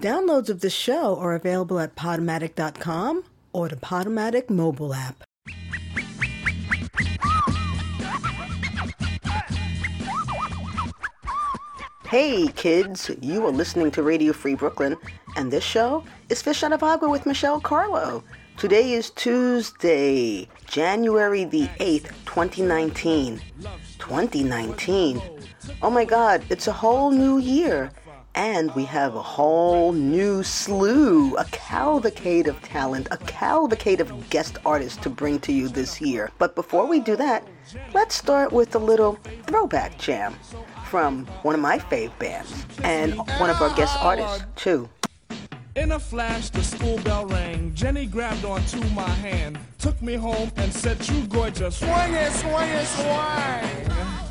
Downloads of the show are available at Podomatic.com or the Podomatic mobile app. Hey kids, you are listening to Radio Free Brooklyn, and this show is Fish Out of Agua with Michelle Carlo. Today is Tuesday, January the 8th, 2019. 2019. Oh my god, it's a whole new year. And we have a whole new slew, a cavalcade of talent, a cavalcade of guest artists to bring to you this year. But before we do that, let's start with a little throwback jam from one of my fave bands and one of our guest artists, too. In a flash, the school bell rang. Jenny grabbed onto my hand, took me home, and said, True gorgeous, swing it, swing it, swing.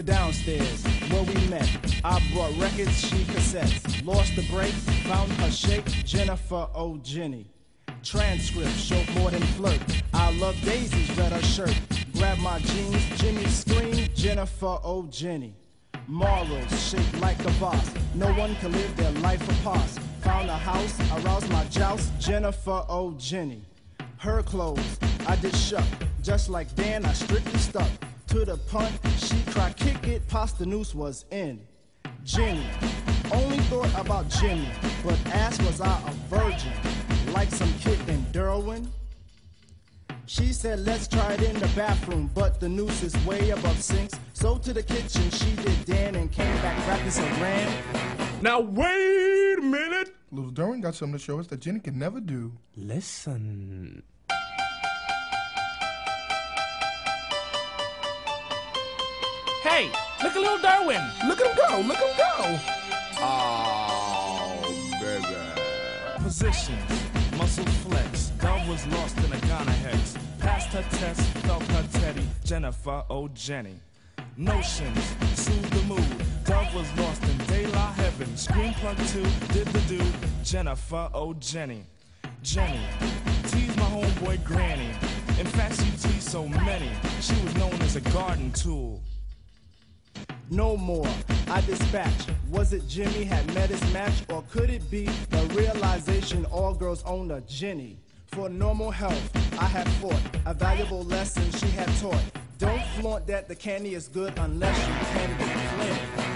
The downstairs where we met. I brought records, she cassettes. Lost the break, found her shape, Jennifer O. Jenny. Transcript more than flirt. I love daisies, red her shirt. Grab my jeans, Jimmy scream, Jennifer O. Jenny. Morals shaped like a boss. No one can live their life apart. Found a house, aroused my joust, Jennifer O. Jenny. Her clothes, I did shuck. Just like Dan, I strictly stuck to the punt. She cried, kick it, past the noose was in. Jenny, only thought about Jimmy, but asked was I a virgin, like some kid in Derwin. She said, let's try it in the bathroom, but the noose is way above sinks. So to the kitchen she did Dan and came back rapping some ran. Now wait a minute. Little Derwin got something to show us that Jenny can never do. Listen. Hey, look at little Darwin. Look at him go! Look at him go! Oh, baby. Position, muscle flex. Dove was lost in a Ghana hex. Passed her test, felt her teddy. Jennifer O. Jenny. Notions, soothe the mood. Dove was lost in daylight heaven. Screen plug two, did the do. Jennifer O. Jenny. Jenny, tease my homeboy Granny. In fact, she teased so many. She was known as a garden tool. No more. I dispatch. Was it Jimmy had met his match, or could it be the realization all girls own a Jenny? For normal health, I had fought a valuable lesson she had taught. Don't flaunt that the candy is good unless you can be Flint.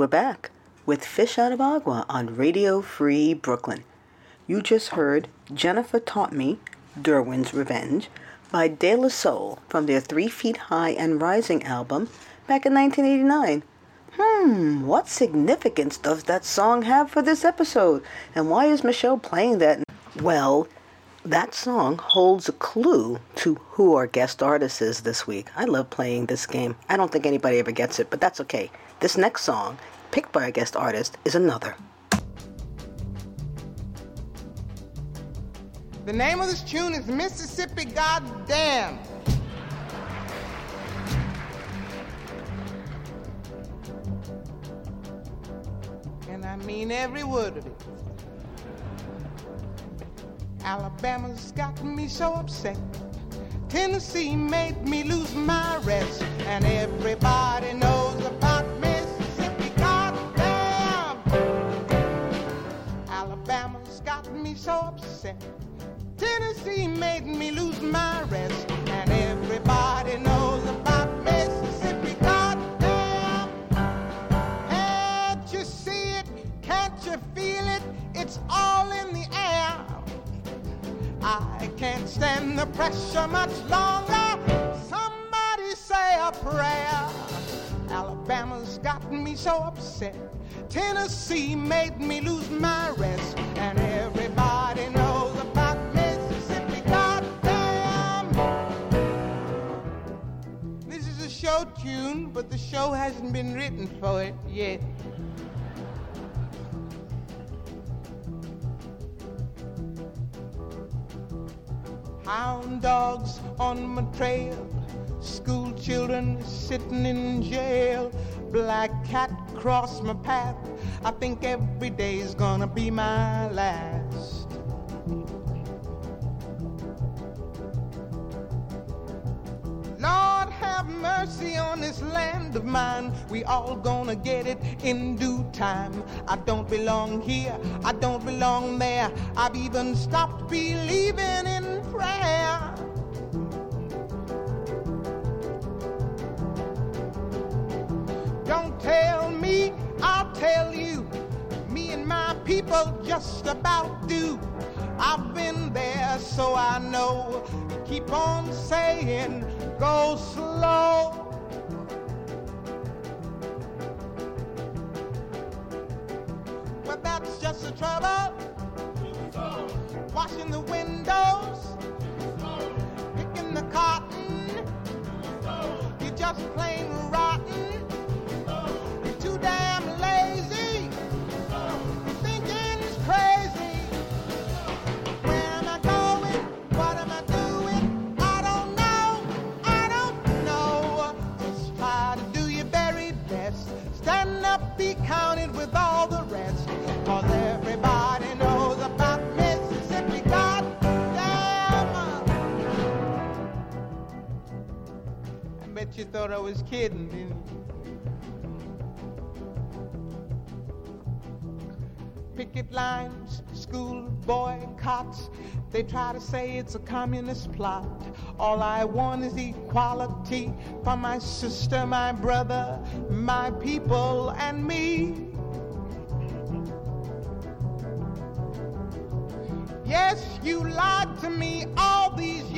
We're back with Fish Out of Agua on Radio Free Brooklyn. You just heard Jenifa Taught Me, Derwin's Revenge, by De La Soul from their Three Feet High and Rising album back in 1989. Hmm, what significance does that song have for this episode? And why is Michelle playing that? Well, that song holds a clue to who our guest artist is this week. I love playing this game. I don't think anybody ever gets it, but that's okay. This next song, picked by a guest artist, is another. The name of this tune is Mississippi Goddam. And I mean every word of it. Alabama's got me so upset. Tennessee made me lose my rest. And everybody knows about so upset. Tennessee made me lose my rest. And everybody knows about Mississippi. Goddamn! Can't you see it? Can't you feel it? It's all in the air. I can't stand the pressure much longer. Somebody say a prayer. Alabama Alabama's gotten me so upset. Tennessee made me lose my rest. And everybody knows about Mississippi. Goddamn! This is a show tune, but the show hasn't been written for it yet. Hound dogs on my trail, school children sitting in jail, black cat cross my path. I think every day's gonna be my last. Lord have mercy on this land of mine. We all gonna get it in due time. I don't belong here, I don't belong there. I've even stopped believing in prayer. Don't tell me, I'll tell you. Me and my people just about do. I've been there, so I know. Keep on saying, go slow. But that's just the trouble. Washing the windows, picking the cotton. You're just plain rotten. You thought I was kidding, didn't you? picket lines, school boycotts. They try to say it's a communist plot. All I want is equality for my sister, my brother, my people, and me. Yes, you lied to me all these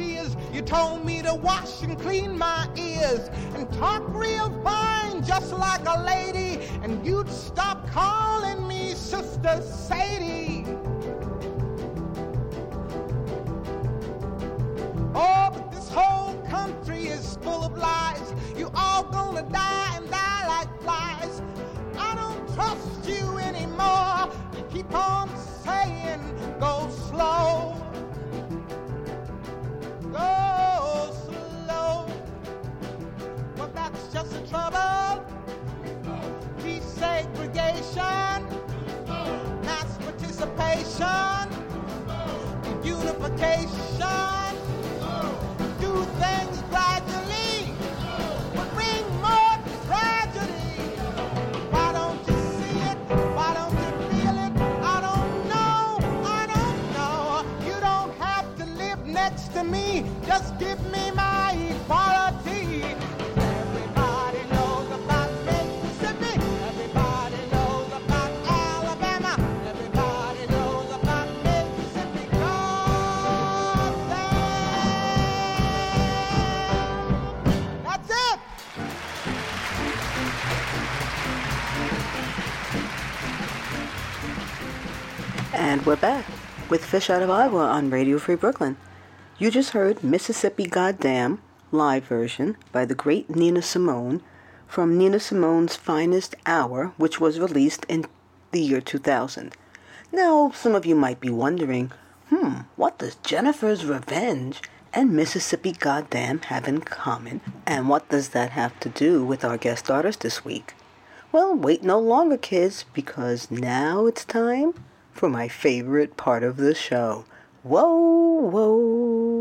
told me to wash and clean my ears and talk real fine, just like a lady. And you'd stop calling me Sister Sadie. Oh, but this whole country is full of lies. You all gonna die and die like flies. I don't trust you anymore. You keep on saying, go slow. Trouble. Desegregation, mass participation, unification. And we're back with Fish Out of Agua on Radio Free Brooklyn. You just heard Mississippi Goddam live version by the great Nina Simone from Nina Simone's Finest Hour, which was released in the year 2000. Now, some of you might be wondering, hmm, what does Jennifer's Revenge and Mississippi Goddam have in common? And what does that have to do with our guest artist this week? Well, wait no longer, kids, because now it's time for my favorite part of the show. Whoa, whoa.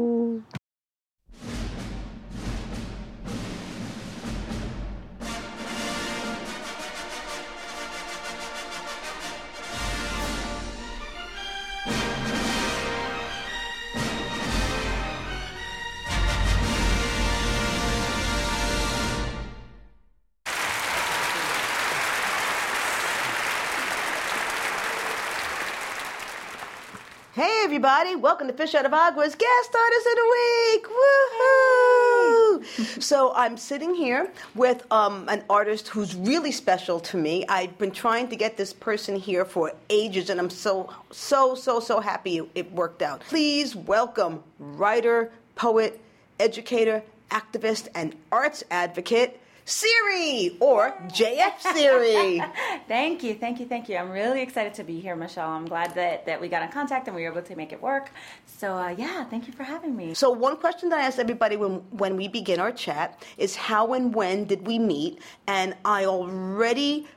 Everybody, welcome to Fish Out of Agua's Guest Artist of the Week! Woohoo! so I'm sitting here with um, an artist who's really special to me. I've been trying to get this person here for ages, and I'm so, so, so, so happy it, it worked out. Please welcome writer, poet, educator, activist, and arts advocate. Siri or JF Siri. thank you, thank you, thank you. I'm really excited to be here, Michelle. I'm glad that, that we got in contact and we were able to make it work. So, uh, yeah, thank you for having me. So, one question that I ask everybody when, when we begin our chat is how and when did we meet? And I already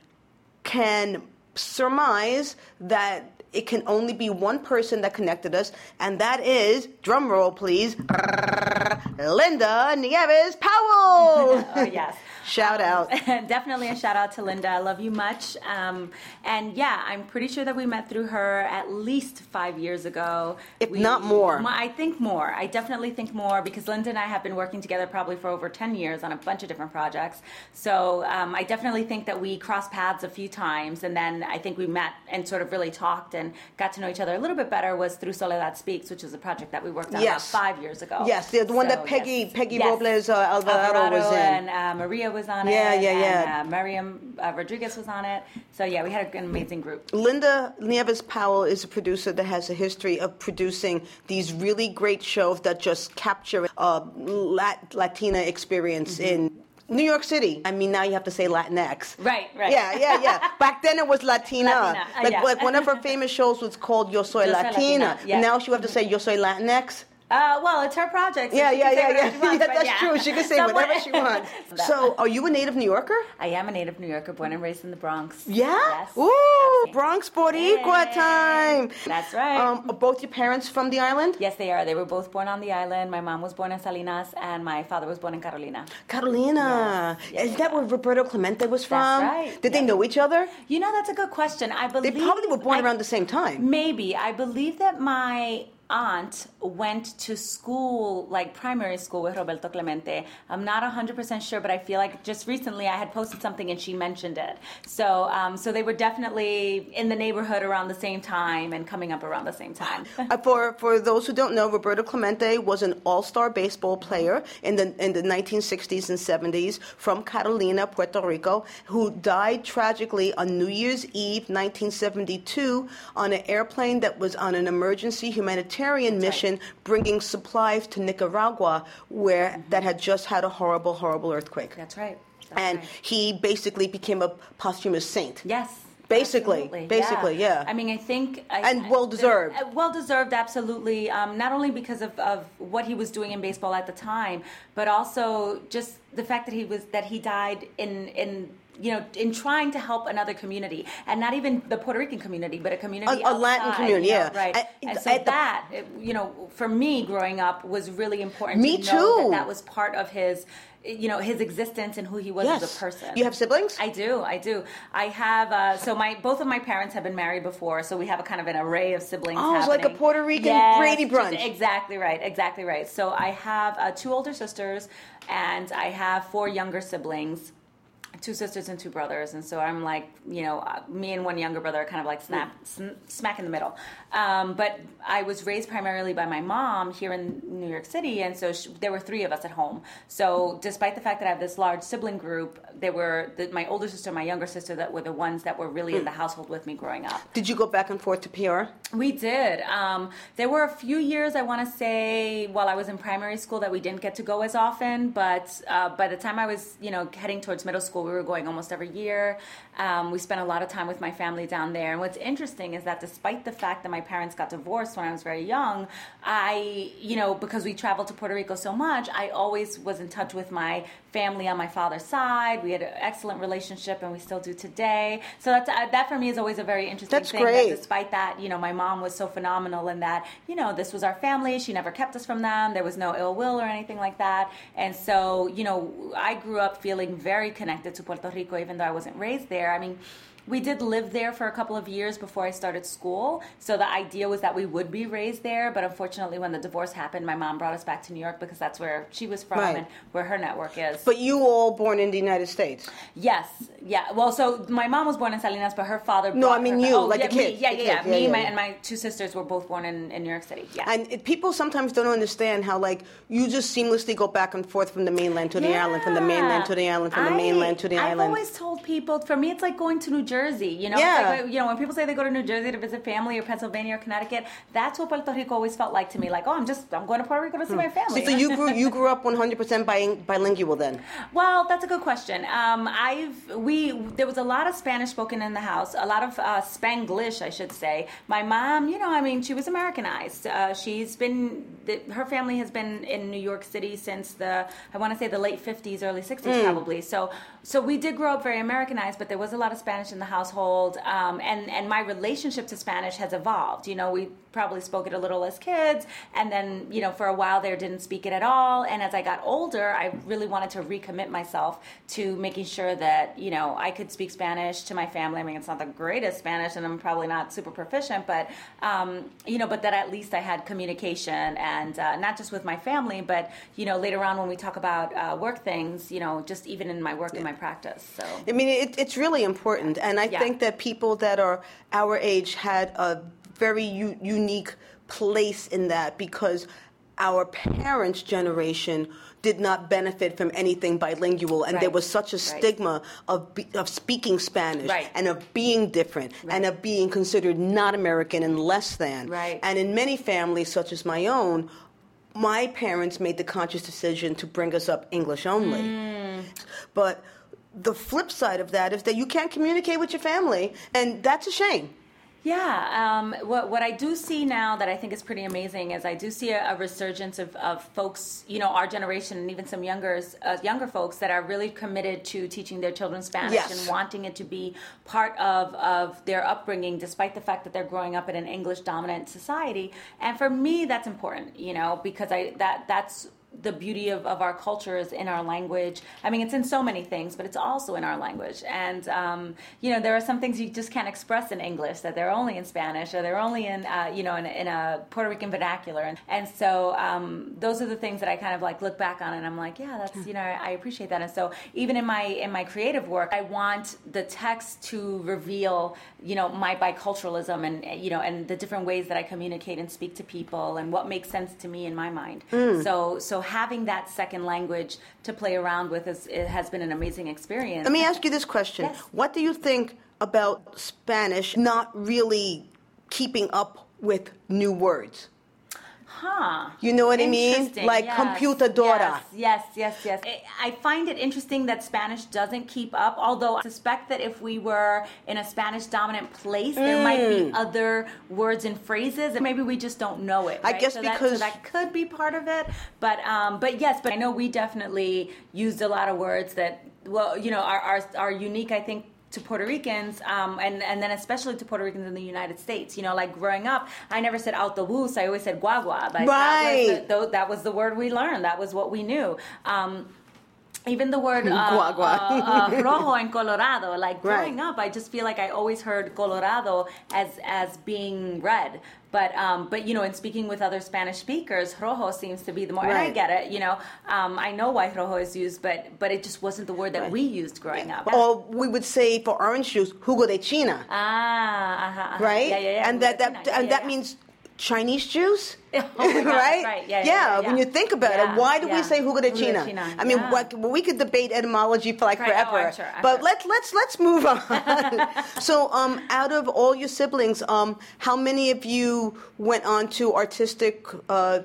can surmise that it can only be one person that connected us, and that is, drum roll please, Linda Nieves Powell. oh, yes. Shout out. Um, definitely a shout out to Linda. I love you much. Um, and yeah, I'm pretty sure that we met through her at least five years ago. If we, not more. I think more. I definitely think more because Linda and I have been working together probably for over 10 years on a bunch of different projects. So um, I definitely think that we crossed paths a few times. And then I think we met and sort of really talked and got to know each other a little bit better was through Soledad Speaks, which is a project that we worked on yes. about five years ago. Yes, the, the one so, that Peggy yes. Peggy yes. Robles uh, Alvarado, Alvarado was in. And uh, Maria was on yeah, it. Yeah, yeah, yeah. Uh, Miriam uh, Rodriguez was on it. So yeah, we had an amazing group. Linda Nieves Powell is a producer that has a history of producing these really great shows that just capture a Lat- Latina experience mm-hmm. in New York City. I mean, now you have to say Latinx. Right, right. Yeah, yeah, yeah. Back then it was Latina. Latina. Uh, like, yeah. like one of her famous shows was called Yo Soy Yo Latina. Latina, yeah. Now she would have to say Yo Soy Latinx. Uh, well, it's her project. So yeah, yeah, yeah, yeah. Wants, yeah. That's yeah. true. She can say Someone... whatever she wants. so, are you a native New Yorker? I am a native New Yorker, born and raised in the Bronx. Yeah. Yes. Ooh, Bronx Boricua hey. time. That's right. Um, are both your parents from the island? Yes, they are. They were both born on the island. My mom was born in Salinas, and my father was born in Carolina. Carolina. Yes. Yes, Is that where Roberto Clemente was from? That's right. Did they know each other? You know, that's a good question. I believe they probably were born I, around the same time. Maybe. I believe that my aunt went to school, like primary school with Roberto Clemente. I'm not 100% sure, but I feel like just recently I had posted something and she mentioned it. So, um, so they were definitely in the neighborhood around the same time and coming up around the same time. uh, for for those who don't know, Roberto Clemente was an all-star baseball player in the in the 1960s and 70s from Carolina, Puerto Rico, who died tragically on New Year's Eve, 1972, on an airplane that was on an emergency humanitarian mission right. bringing supplies to Nicaragua, where mm-hmm. that had just had a horrible, horrible earthquake. That's right. That's and right. he basically became a posthumous saint. Yes. Basically, absolutely. basically, yeah. yeah. I mean, I think, I, and well deserved. Uh, well deserved, absolutely. Um, not only because of, of what he was doing in baseball at the time, but also just the fact that he was that he died in in you know, in trying to help another community, and not even the Puerto Rican community, but a community, a, a Latin community, you know, yeah, right. I, and so that, it, you know, for me growing up was really important. Me to know too. That, that was part of his you know his existence and who he was yes. as a person. You have siblings? I do. I do. I have. Uh, so my both of my parents have been married before, so we have a kind of an array of siblings. Oh, it's like a Puerto Rican yes, Brady Bunch. Exactly right. Exactly right. So I have uh, two older sisters, and I have four younger siblings two sisters and two brothers, and so I'm like, you know, uh, me and one younger brother are kind of like snap, sn- smack in the middle. Um, but I was raised primarily by my mom here in New York City, and so she, there were three of us at home. So despite the fact that I have this large sibling group, there were the, my older sister, and my younger sister, that were the ones that were really in the household with me growing up. Did you go back and forth to PR? We did. Um, there were a few years, I want to say, while I was in primary school, that we didn't get to go as often. But uh, by the time I was, you know, heading towards middle school, we were going almost every year. Um, we spent a lot of time with my family down there. And what's interesting is that despite the fact that my parents got divorced when I was very young, I, you know, because we traveled to Puerto Rico so much, I always was in touch with my family on my father's side. We had an excellent relationship, and we still do today. So that's, uh, that for me is always a very interesting that's thing. Great. That despite that, you know, my mom was so phenomenal in that, you know, this was our family. She never kept us from them. There was no ill will or anything like that. And so, you know, I grew up feeling very connected to Puerto Rico, even though I wasn't raised there. I mean, we did live there for a couple of years before I started school. So the idea was that we would be raised there, but unfortunately, when the divorce happened, my mom brought us back to New York because that's where she was from Right. and where her network is. But you all born in the United States. Yes, yeah. Well, so my mom was born in Salinas, but her father. No, I mean you, oh, like yeah, the me, Yeah, the yeah, yeah. kids. Me Yeah, and my, yeah. and my two sisters were both born in, in New York City. Yeah. And it, people sometimes don't understand how, like, you just seamlessly go back and forth from the mainland to the island, from the mainland to the island, from the I- mainland to the I've island. always told people, for me, it's like going to New Jersey. You know, Yeah. Like, you know, when people say they go to New Jersey to visit family or Pennsylvania or Connecticut, that's what Puerto Rico always felt like to me. Like, oh, I'm just, I'm going to Puerto Rico to see my family. So, so you grew you grew up 100% bi- bilingual then. Well, that's a good question. Um, I've we there was a lot of Spanish spoken in the house, a lot of uh, Spanglish, I should say. My mom, you know, I mean, she was Americanized. Uh, she's been the, her family has been in New York City since the I want to say the late fifties, early sixties, probably. So so we did grow up very Americanized, but there was a lot of Spanish in the household, um, and and my relationship to Spanish has evolved. You know, we probably spoke it a little as kids, and then you know for a while there didn't speak it at all. And as I got older, I really wanted to recommit myself to making sure that you know I could speak Spanish to my family. I mean, it's not the greatest Spanish, and I'm probably not super proficient, but um, you know, but that at least I had communication, and uh, not just with my family, but you know, later on when we talk about uh, work things, you know, just even in my work and my practice. So. I mean, it, it's really important, and I Yeah. think that people that are our age had a very u- unique place in that because our parents' generation did not benefit from anything bilingual, and there was such a Right. stigma of be, of speaking Spanish Right. and of being different and of being considered not American and less than. Right. And in many families, such as my own, my parents made the conscious decision to bring us up English only. Mm. But the flip side of that is that you can't communicate with your family, and that's a shame. Yeah, um, what what I do see now that I think is pretty amazing is I do see a, a resurgence of, of folks, you know, our generation and even some younger uh, younger folks that are really committed to teaching their children Spanish Yes. and wanting it to be part of of their upbringing, despite the fact that they're growing up in an English dominant society. And for me, that's important, you know, because I that that's the beauty of, of our culture is in our language. I mean, it's in so many things, but it's also in our language. And, um, you know, there are some things you just can't express in English that they're only in Spanish or they're only in, uh, you know, in, in a Puerto Rican vernacular. And, and so um, those are the things that I kind of like look back on and I'm like, yeah, that's, you know, I appreciate that. And so even in my, in my creative work, I want the text to reveal, you know, my biculturalism and, you know, and the different ways that I communicate and speak to people and what makes sense to me in my mind. So, so having that second language to play around with is, it has been an amazing experience. Let me ask you this question Yes. What do you think about Spanish not really keeping up with new words? Huh. You know what I mean? Like yes, computadora. Yes, yes, yes, yes. I find it interesting that Spanish doesn't keep up, although I suspect that if we were in a Spanish dominant place, there might Mm. be other words and phrases, and maybe we just don't know it. I guess so that, because- so that could be part of it. But um, but yes, but I know we definitely used a lot of words that, well, you know, are, are, are unique, I think, to Puerto Ricans, um, and and then especially to Puerto Ricans in the United States. You know, like growing up, I never said autobús. I always said guagua. Like that was, Right. the, that was the word we learned. That was what we knew. Um, even the word uh, Guagua. uh, uh, rojo en Colorado, like Right. growing up, I just feel like I always heard Colorado as as being red. But um, but you know, in speaking with other Spanish speakers, rojo seems to be the more. And I get it. You know, um, I know why rojo is used, but but it just wasn't the word that we used growing up. Or we would say for orange juice, jugo de China, Ah, uh-huh, uh-huh. right? Yeah, yeah, yeah. And that, that. Yeah, and yeah, that yeah. means Chinese juice, Oh God, right? right. Yeah, yeah, yeah, when you think about Yeah, it, why do we say Jugo China? I mean, yeah. what, we could debate etymology for like Right. Oh, forever, I'm sure, I'm but sure. let's let's let's move on. so, um, out of all your siblings, um, how many of you went on to artistic uh,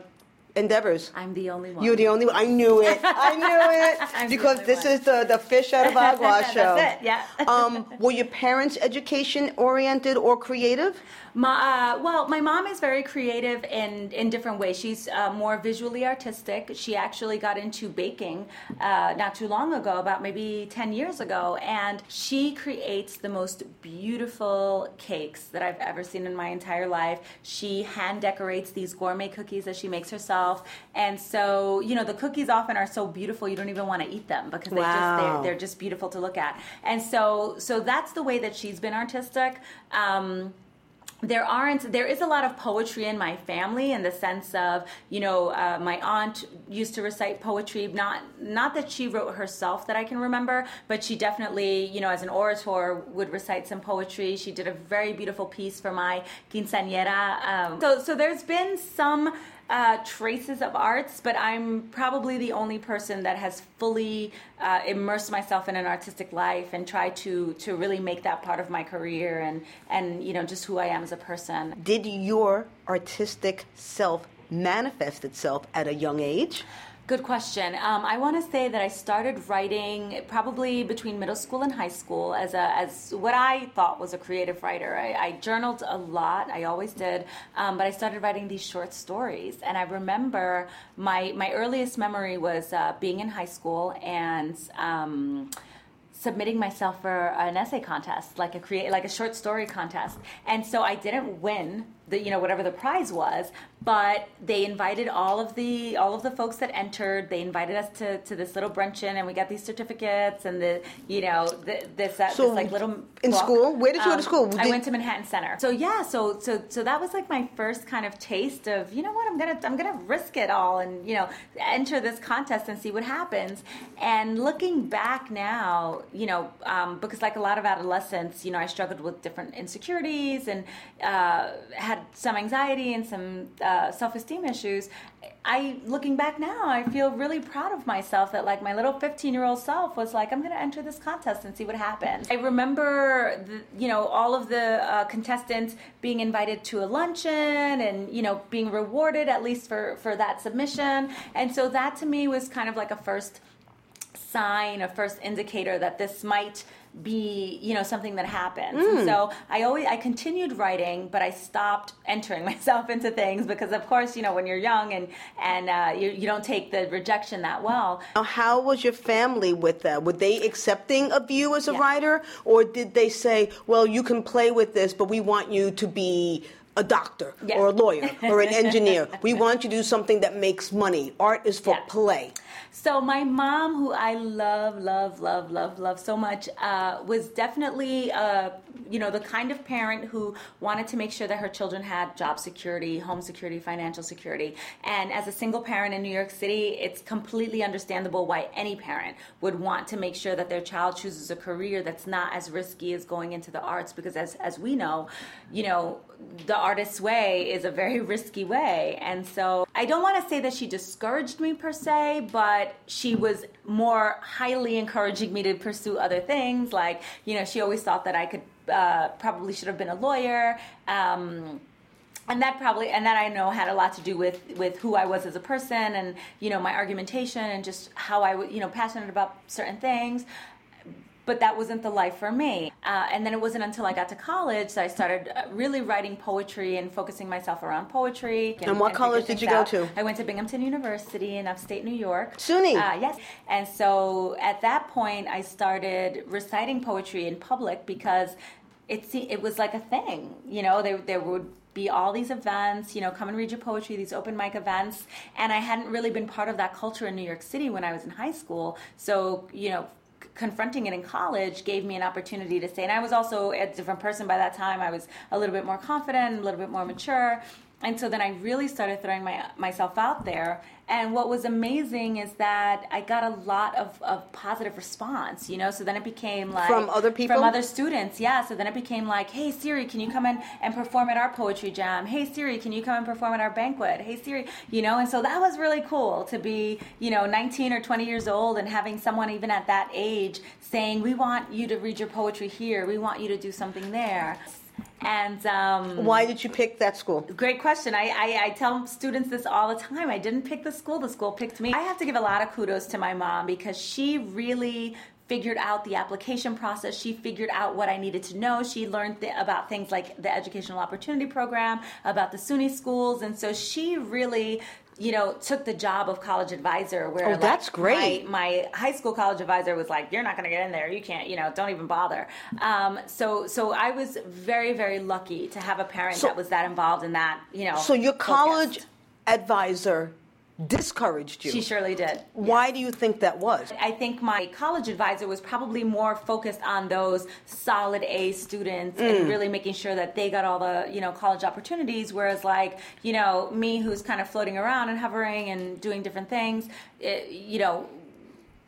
endeavors? I'm the only one. You're the only one. I knew it. I knew it because this one. is the the fish out of agua show. That's it, yeah. um, were your parents education oriented or creative? My, uh, well, my mom is very creative in, in different ways. She's uh, more visually artistic. She actually got into baking uh, not too long ago, about maybe 10 years ago, and she creates the most beautiful cakes that I've ever seen in my entire life. She hand decorates these gourmet cookies that she makes herself. Myself. And so, you know, the cookies often are so beautiful you don't even want to eat them because they Wow. just they're, they're just beautiful to look at. And so, so that's the way that she's been artistic. Um, there aren't there is a lot of poetry in my family in the sense of you know uh, my aunt used to recite poetry not not that she wrote herself that i can remember but she definitely you know as an orator would recite some poetry she did a very beautiful piece for my quinceañera um, so so there's been some uh, traces of arts, but I'm probably the only person that has fully uh, immersed myself in an artistic life and tried to to really make that part of my career and and you know just who I am as a person. Did your artistic self manifest itself at a young age? Good question. Um, I want to say that I started writing probably between middle school and high school as a as what I thought was a creative writer. I, I journaled a lot. I always did, um, but I started writing these short stories. And I remember my my earliest memory was uh, being in high school and. Um, submitting myself for an essay contest, like a create, like a short story contest, and so I didn't win the, you know, whatever the prize was, but they invited all of the all of the folks that entered. They invited us to, to this little bruncheon, and we got these certificates and the, you know, the, this uh, So, this like little in book. school? Where did you go to Um, school? I went to Manhattan Center. So yeah, so so so that was like my first kind of taste of you know what I'm gonna I'm gonna risk it all and you know enter this contest and see what happens. And looking back now, you know, um, because like a lot of adolescents, you know, I struggled with different insecurities and uh, had some anxiety and some uh, self esteem issues. I looking back now, I feel really proud of myself that like my little 15 year old self was like, I'm going to enter this contest and see what happens. I remember, the, you know, all of the uh, contestants being invited to a luncheon and you know being rewarded at least for for that submission, and so that to me was kind of like a first sign, a first indicator that this might be, you know, something that happens. And so I always I continued writing, but I stopped entering myself into things because, of course, you know, when you're young and and uh, you you don't take the rejection that well. Now, How was your family with that? Were they accepting of you as a Yeah. writer, or did they say, "Well, you can play with this, but we want you to be a doctor Yeah. or a lawyer or an engineer. We want you to do something that makes money. Art is for Yeah. play." So my mom, who I love, love, love, love, love so much, uh, was definitely, uh, you know, the kind of parent who wanted to make sure that her children had job security, home security, financial security. And as a single parent in New York City, it's completely understandable why any parent would want to make sure that their child chooses a career that's not as risky as going into the arts, because as as we know, you know, the artist's way is a very risky way. And so I don't want to say that she discouraged me per se, but she was more highly encouraging me to pursue other things. Like, you know, she always thought that I could uh, probably should have been a lawyer. Um, and that probably and that I know had a lot to do with with who I was as a person and you know my argumentation and just how I would you know passionate about certain things but that wasn't the life for me. Uh, and then it wasn't until I got to college that I started uh, really writing poetry and focusing myself around poetry. And what college did you things go out. to? I went to Binghamton University in upstate New York. SUNY. Uh, yes. And so at that point, I started reciting poetry in public because it it was like a thing. You know, there there would be all these events, you know, come and read your poetry, these open mic events, and I hadn't really been part of that culture in New York City when I was in high school. So, you know, confronting it in college gave me an opportunity to say and I was also a different person by that time. I was a little bit more confident, a little bit more mature. And so then I really started throwing my, myself out there. And what was amazing is that I got a lot of, of positive response, you know? So then it became like. From other people? From other students, yeah. So then it became like, hey, Siri, can you come in and perform at our poetry jam? Hey, Siri, can you come and perform at our banquet? Hey, Siri, you know? And so that was really cool to be, you know, 19 or 20 years old and having someone even at that age saying, we want you to read your poetry here. We want you to do something there. And um, Why did you pick that school? Great question. I, I, I tell students this all the time. I didn't pick the school, the school picked me. I have to give a lot of kudos to my mom because she really figured out the application process. She figured out what I needed to know. She learned th- about things like the Educational Opportunity Program, about the SUNY schools. And so she really you know, took the job of college advisor. Where Oh, like, that's great. My, my high school college advisor was like, "You're not going to get in there. You can't. You know, don't even bother." Um, so, so I was very, very lucky to have a parent So- that was that involved in that. You know, So your focused. college advisor discouraged you. She surely did. Why do you think that was? I think my college advisor was probably more focused on those solid A students and mm. really making sure that they got all the you know college opportunities. Whereas like you know me, who's kind of floating around and hovering and doing different things, it, you know,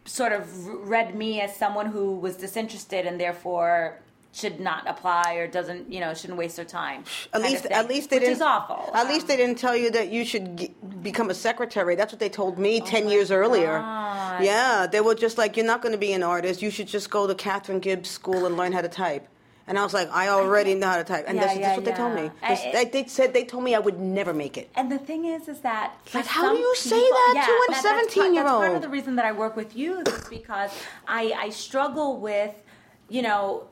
sort of read me as someone who was disinterested and therefore should not apply or doesn't you know shouldn't waste their time. At least, thing, at least they which didn't. is awful. At least they Um, didn't tell you that you should g- become a secretary. That's what they told me ten Oh my years earlier. Yeah, they were just like, "You're not going to be an artist. You should just go to Katharine Gibbs School and learn how to type." And I was like, "I already know how to type." And Yeah, that's, yeah, that's what they told yeah. me. I- This- they, said they told me I would never make it. And the thing is, is that Like, how do you say that yeah, to a that- that's part- 17-year-old? That's part of the reason that I work with youth is because I, I struggle with, you know,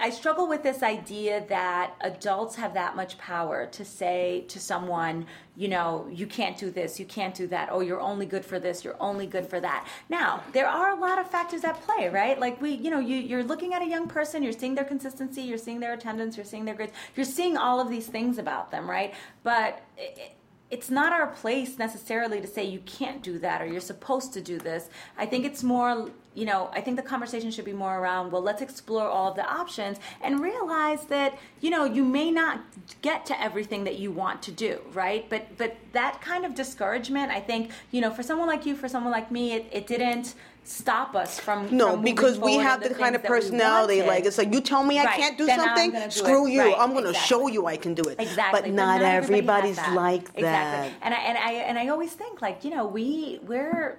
I struggle with this idea that adults have that much power to say to someone, you know, you can't do this, you can't do that. Oh, you're only good for this, you're only good for that. Now, there are a lot of factors at play, right? Like we, you know, you, you're looking at a young person, you're seeing their consistency, you're seeing their attendance, you're seeing their grades, you're seeing all of these things about them, right? But it, it's not our place necessarily to say you can't do that or you're supposed to do this. I think it's more, you know, I think the conversation should be more around, well, let's explore all of the options and realize that, you know, you may not get to everything that you want to do, right? But but that kind of discouragement, I think, you know, for someone like you, for someone like me, it, it didn't stop us from No, from because we have in the kind of things that we personality. Like it's like you tell me I can't do then something, do screw it. you. Right, I'm going to exactly. show you I can do it. Exactly, But not, everybody everybody's has that. like that. Exactly, and I and I and I always think like you know we we're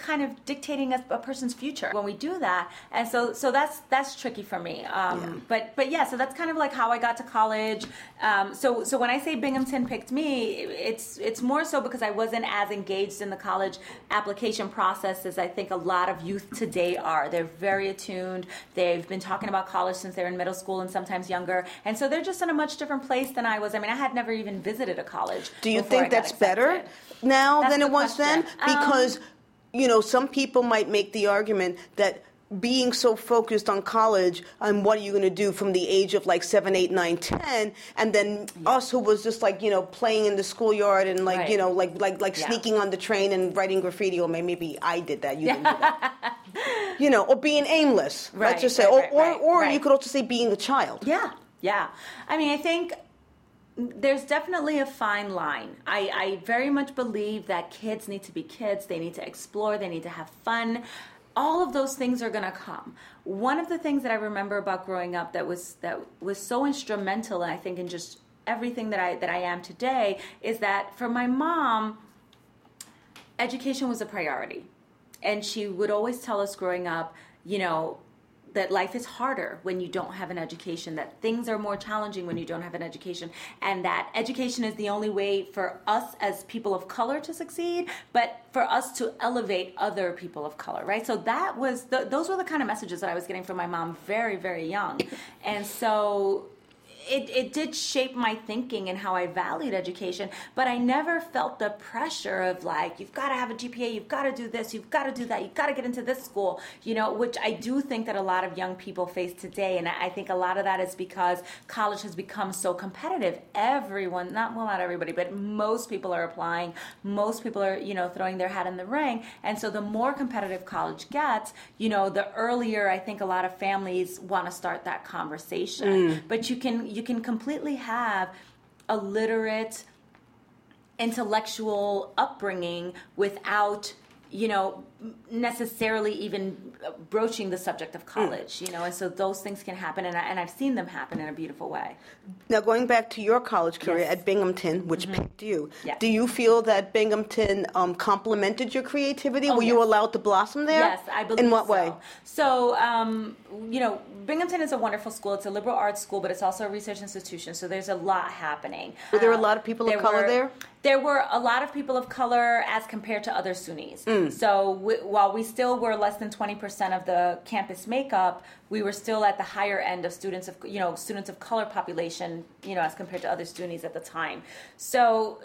kind of dictating a, a person's future when we do that, and so so that's that's tricky for me. Um, But but yeah, so that's kind of like how I got to college. Um, so so when I say Binghamton picked me, it's it's more so because I wasn't as engaged in the college application process as I think a lot of youth today are. They're very attuned. They've been talking about college since they're in middle school and sometimes younger, and so they're just in a much different place than I was. I mean, I had never even visited a college. Do you think that's better now That's than it was then? question. Um, Because, you know, some people might make the argument that being so focused on college and what are you going to do from the age of like 7 8 9 10 and then us who was just like you know playing in the schoolyard and like you know like like like Yeah. sneaking on the train and writing graffiti or maybe i did that you didn't do that. You know or being aimless Right, let's just say right, or, right, or, right, or you could also say being a child. Yeah, yeah. I mean, I think there's definitely a fine line. I, I very much believe that kids need to be kids. They need to explore. They need to have fun. All of those things are to come. One of the things that I remember about growing up that was that was so instrumental, I think, in just everything that I that I am today, is that for my mom, education was a priority. And she would always tell us growing up, you know, that life is harder when you don't have an education, that things are more challenging when you don't have an education, and that education is the only way for us as people of color to succeed, but for us to elevate other people of color, right? So that was, the, those were the kind of messages that I was getting from my mom very, very young. And so it, it did shape my thinking and how I valued education, but I never felt the pressure of like, you've got to have a GPA, you've got to do this, you've got to do that, you've got to get into this school, you know, which I do think that a lot of young people face today. And I think a lot of that is because college has become so competitive. Everyone, not, well, not everybody, but most people are applying. Most people are, you know, throwing their hat in the ring. And so the more competitive college gets, you know, the earlier I think a lot of families want to start that conversation. Mm. But you can, you can completely have a literate intellectual upbringing without you know necessarily even broaching the subject of college you know and so those things can happen and, I, and i've seen them happen in a beautiful way Now, going back to your college career Yes. at Binghamton, which picked you, Yeah. do you feel that Binghamton um, complemented your creativity? Oh, Were you allowed to blossom there? Yes, I believe In what so. way? So, um, you know, Binghamton is a wonderful school. It's a liberal arts school, but it's also a research institution. So there's a lot happening. Were there a Um, lot of people of color were- there? There were a lot of people of color as compared to other SUNYs. Mm. So we, while we still were less than 20% of the campus makeup, we were still at the higher end of students of, you know, students of color population, you know, as compared to other students at the time. So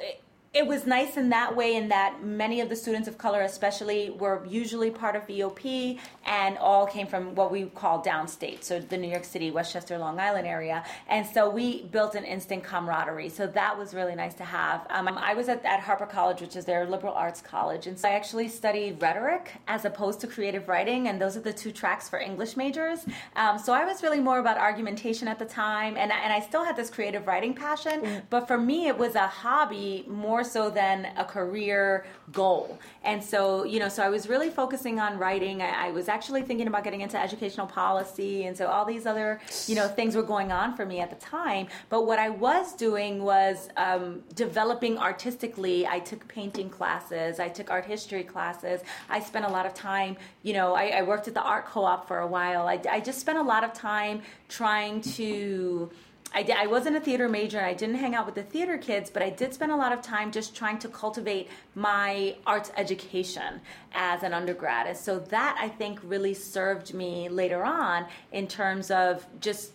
it was nice in that way in that many of the students of color especially were usually part of EOP and all came from what we call downstate so the New York City Westchester Long Island area. And so we built an instant camaraderie. So that was really nice to have. Um, I was at, at Harpur College which is their liberal arts college. And so I actually studied rhetoric as opposed to creative writing and those are the two tracks for English majors. Um, so I was really more about argumentation at the time and, and I still had this creative writing passion. Mm. but for me it was a hobby more so than a career goal. And so, you know, so I was really focusing on writing. I, I, was actually thinking about getting into educational policy. And so all these other, you know, things were going on for me at the time. But what I was doing was um, developing artistically. I took painting classes, I took art history classes. I spent a lot of time, you know, I, I worked at the art co op for a while. I, I just spent a lot of time trying to I, did, I wasn't a theater major and I didn't hang out with the theater kids, but I did spend a lot of time just trying to cultivate my arts education as an undergrad. And so that I think really served me later on in terms of just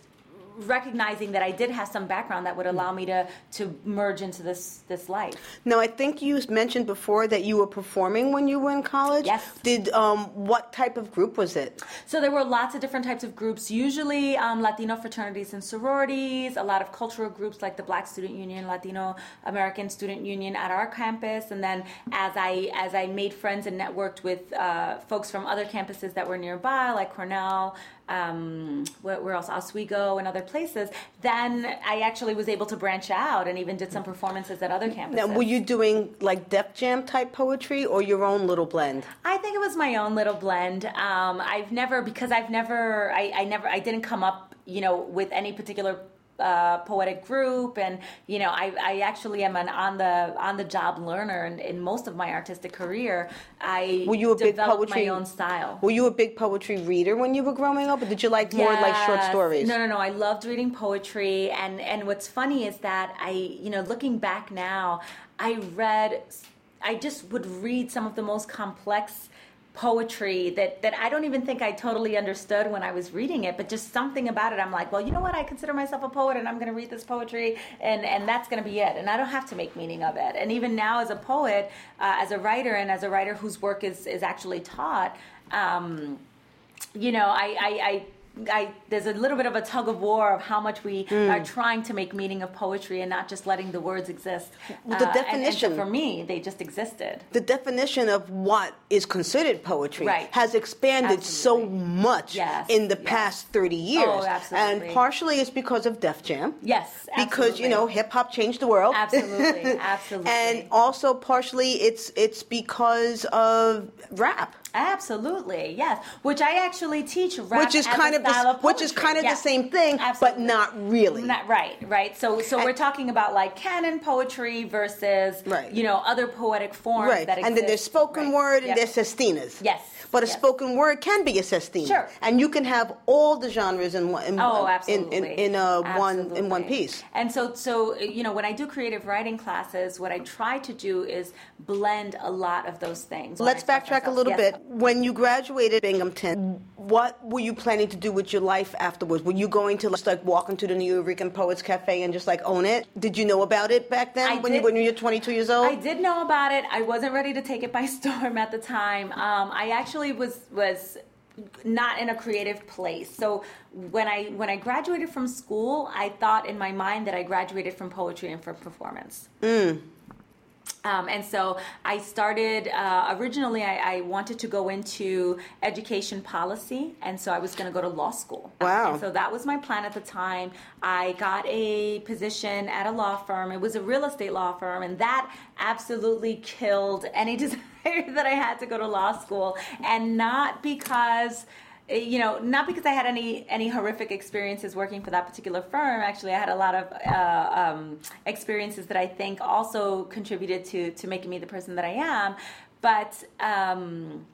recognizing that I did have some background that would allow me to to merge into this this life. Now, I think you mentioned before that you were performing when you were in college. Yes. Did um, what type of group was it? So there were lots of different types of groups. Usually, um, Latino fraternities and sororities. A lot of cultural groups like the Black Student Union, Latino American Student Union at our campus. And then as I as I made friends and networked with uh, folks from other campuses that were nearby, like Cornell, um, where, else Oswego and other places, then I actually was able to branch out and even did some performances at other campuses. Now, were you doing like Def Jam type poetry or your own little blend? I think it was my own little blend. Um, I've never because I've never I, I never I didn't come up you know with any particular uh, poetic group, and you know, I, I actually am an on the on the job learner, and in most of my artistic career, I were you a big poetry my own style. Were you a big poetry reader when you were growing up, or did you like more like short stories? No, no, no. I loved reading poetry, and and what's funny is that I, you know, looking back now, I read, I just would read some of the most complex poetry that that I don't even think I totally understood when I was reading it, but just something about it. I'm like, well, you know what? I consider myself a poet, and I'm going to read this poetry, and and that's going to be it. And I don't have to make meaning of it. And even now, as a poet, uh, as a writer, and as a writer whose work is is actually taught, um, you know, I, I, I I, there's a little bit of a tug of war of how much we mm. are trying to make meaning of poetry and not just letting the words exist. Well, the uh, definition and, and so for me, they just existed. The definition of what is considered poetry right. has expanded absolutely. so much yes. in the yes. past 30 years. Oh, absolutely. And partially it's because of Def Jam. Yes, absolutely. Because you know hip hop changed the world. Absolutely, absolutely. and also partially it's it's because of rap. Absolutely, yes. Which I actually teach which is kind of, the, of which is kind of the same thing, Absolutely. but not really. Not right, right. So, so and, we're talking about like canon poetry versus, right. you know, other poetic forms right. that exist. And then there's spoken right. word and yep. there's sestinas. Yes. But a yes. spoken word can be a sestina. Sure. And you can have all the genres in one. In, oh, absolutely. In, in, in uh, absolutely. one in one piece. And so, so you know, when I do creative writing classes, what I try to do is blend a lot of those things. Let's backtrack a little yes. bit. When you graduated Binghamton, what were you planning to do with your life afterwards? Were you going to just like walk into the Nuyorican Poets Cafe and just like own it? Did you know about it back then I when did, you when you were 22 years old? I did know about it. I wasn't ready to take it by storm at the time. Um, I actually was was not in a creative place. So when I when I graduated from school, I thought in my mind that I graduated from poetry and from performance. Mm. Um, and so I started, uh, originally, I, I, wanted to go into education policy, and so I was going to go to law school. Wow. And so that was my plan at the time. I got a position at a law firm. It was a real estate law firm, and that absolutely killed any desire that I had to go to law school. And not because you know, not because I had any any horrific experiences working for that particular firm. Actually, I had a lot of uh, um, experiences that I think also contributed to to making me the person that I am. But um,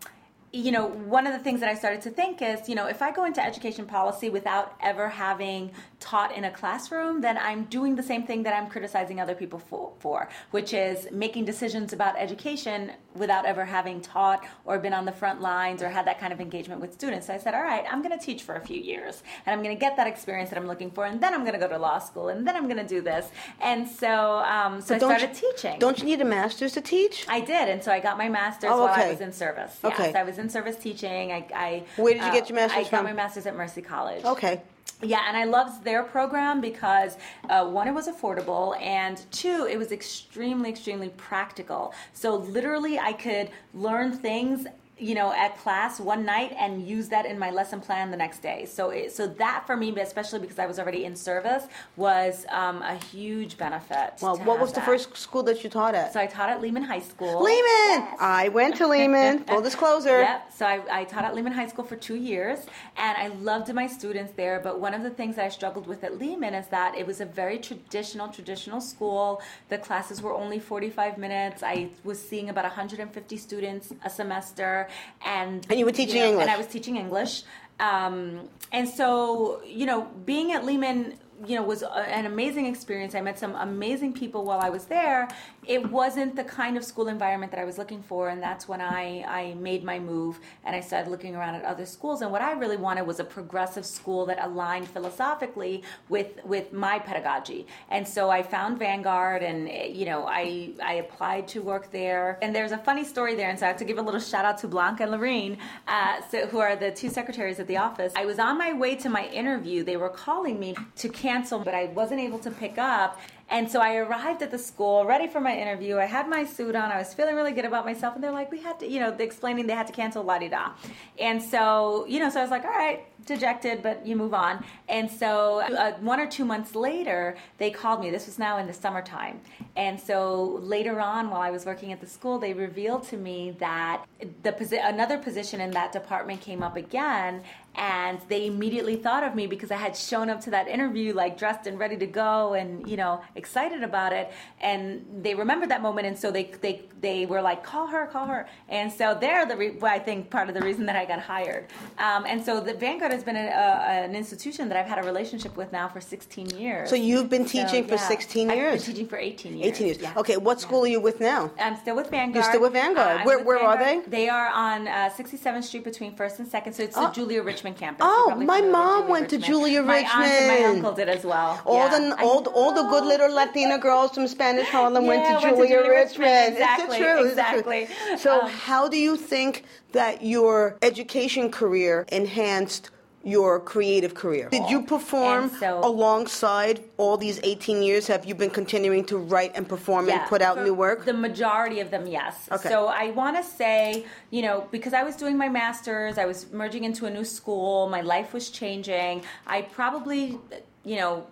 you know, one of the things that I started to think is, you know, if I go into education policy without ever having taught in a classroom, then I'm doing the same thing that I'm criticizing other people for, for which is making decisions about education without ever having taught or been on the front lines or had that kind of engagement with students. So I said, all right, I'm going to teach for a few years and I'm going to get that experience that I'm looking for, and then I'm going to go to law school, and then I'm going to do this. And so, um, so I started you- teaching. Don't you need a master's to teach? I did, and so I got my master's Oh, while I was in service. Yeah, Okay. I was in service teaching. I, I Where did you get your master's I got from? my master's at Mercy College. Okay. Yeah, and I loved their program because uh, one, it was affordable, and two, it was extremely, extremely practical. So literally, I could learn things. You know, at class one night and use that in my lesson plan the next day. So, it, so that for me, especially because I was already in service, was um, a huge benefit. Well, what was the first school that you taught at? So I taught at Lehman High School. Lehman. Yes. I went to Lehman. Full disclosure. Yep. So I, I taught at Lehman High School for two years, and I loved my students there. But one of the things that I struggled with at Lehman is that it was a very traditional, traditional school. The classes were only 45 minutes. I was seeing about 150 students a semester, and And you were teaching know, English. And I was teaching English. Um, and so, you know, being at Lehman, you know, was an amazing experience. I met some amazing people while I was there. It wasn't the kind of school environment that I was looking for, and that's when I, I made my move and I started looking around at other schools. And what I really wanted was a progressive school that aligned philosophically with with my pedagogy. And so I found Vanguard, and you know, I I applied to work there. And there's a funny story there, and so I have to give a little shout out to Blanca and Lorene, uh, so, who are the two secretaries at the office. I was on my way to my interview. They were calling me to cancel, but I wasn't able to pick up. And so I arrived at the school ready for my interview. I had my suit on. I was feeling really good about myself. And they're like, we had to, you know, explaining they had to cancel la di da. And so, you know, so I was like, all right, dejected, but you move on. And so uh, one or two months later, they called me. This was now in the summertime. And so later on, while I was working at the school, they revealed to me that the posi- another position in that department came up again. And they immediately thought of me because I had shown up to that interview like dressed and ready to go and, you know, excited about it. And they remembered that moment. And so they, they, they were like, call her, call her. And so they're the, re- well, I think, part of the reason that I got hired. Um, and so the Vanguard has been a, a, an institution that I've had a relationship with now for 16 years. So you've been So, teaching for yeah. 16 I've years. been teaching for 18 years. 18 years. yeah. Okay, what school are you with now? I'm still with Vanguard. You're still with Vanguard. I'm Where- with where are they They are on uh, 67th Street between First and Second. So it's the Oh. Julia Richman campus. Oh, my mom Julia went to Richman. Julia My aunt and my uncle did as well. All Yeah. the all, all the good little Latina girls from Spanish Harlem went to went to Julia, Julia Richman. Richman. Exactly, It's the truth. It's the exactly. truth. So, Um, how do you think that your education career enhanced your creative career? Did you perform so- alongside all these 18 years? Have you been continuing to write and perform and put out new work? The majority of them, yes. Okay. So I want to say, you know, because I was doing my master's, I was merging into a new school, my life was changing. I probably, you know,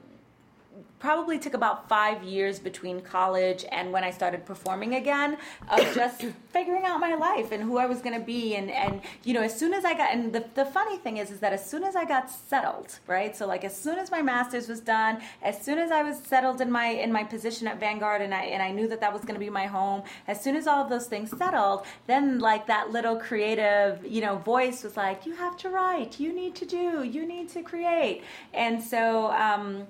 probably took about five years between college and when I started performing again of just figuring out my life and who I was going to be. And and you know as soon as I got and the, the funny thing is is that as soon as I got settled right? So like as soon as my masters was done as soon as I was settled in my in my position at Vanguard and I and I knew that that was going to be my home as soon as all of those things settled then like that little creative you know voice was like you have to write. You need to do. You need to create. And so um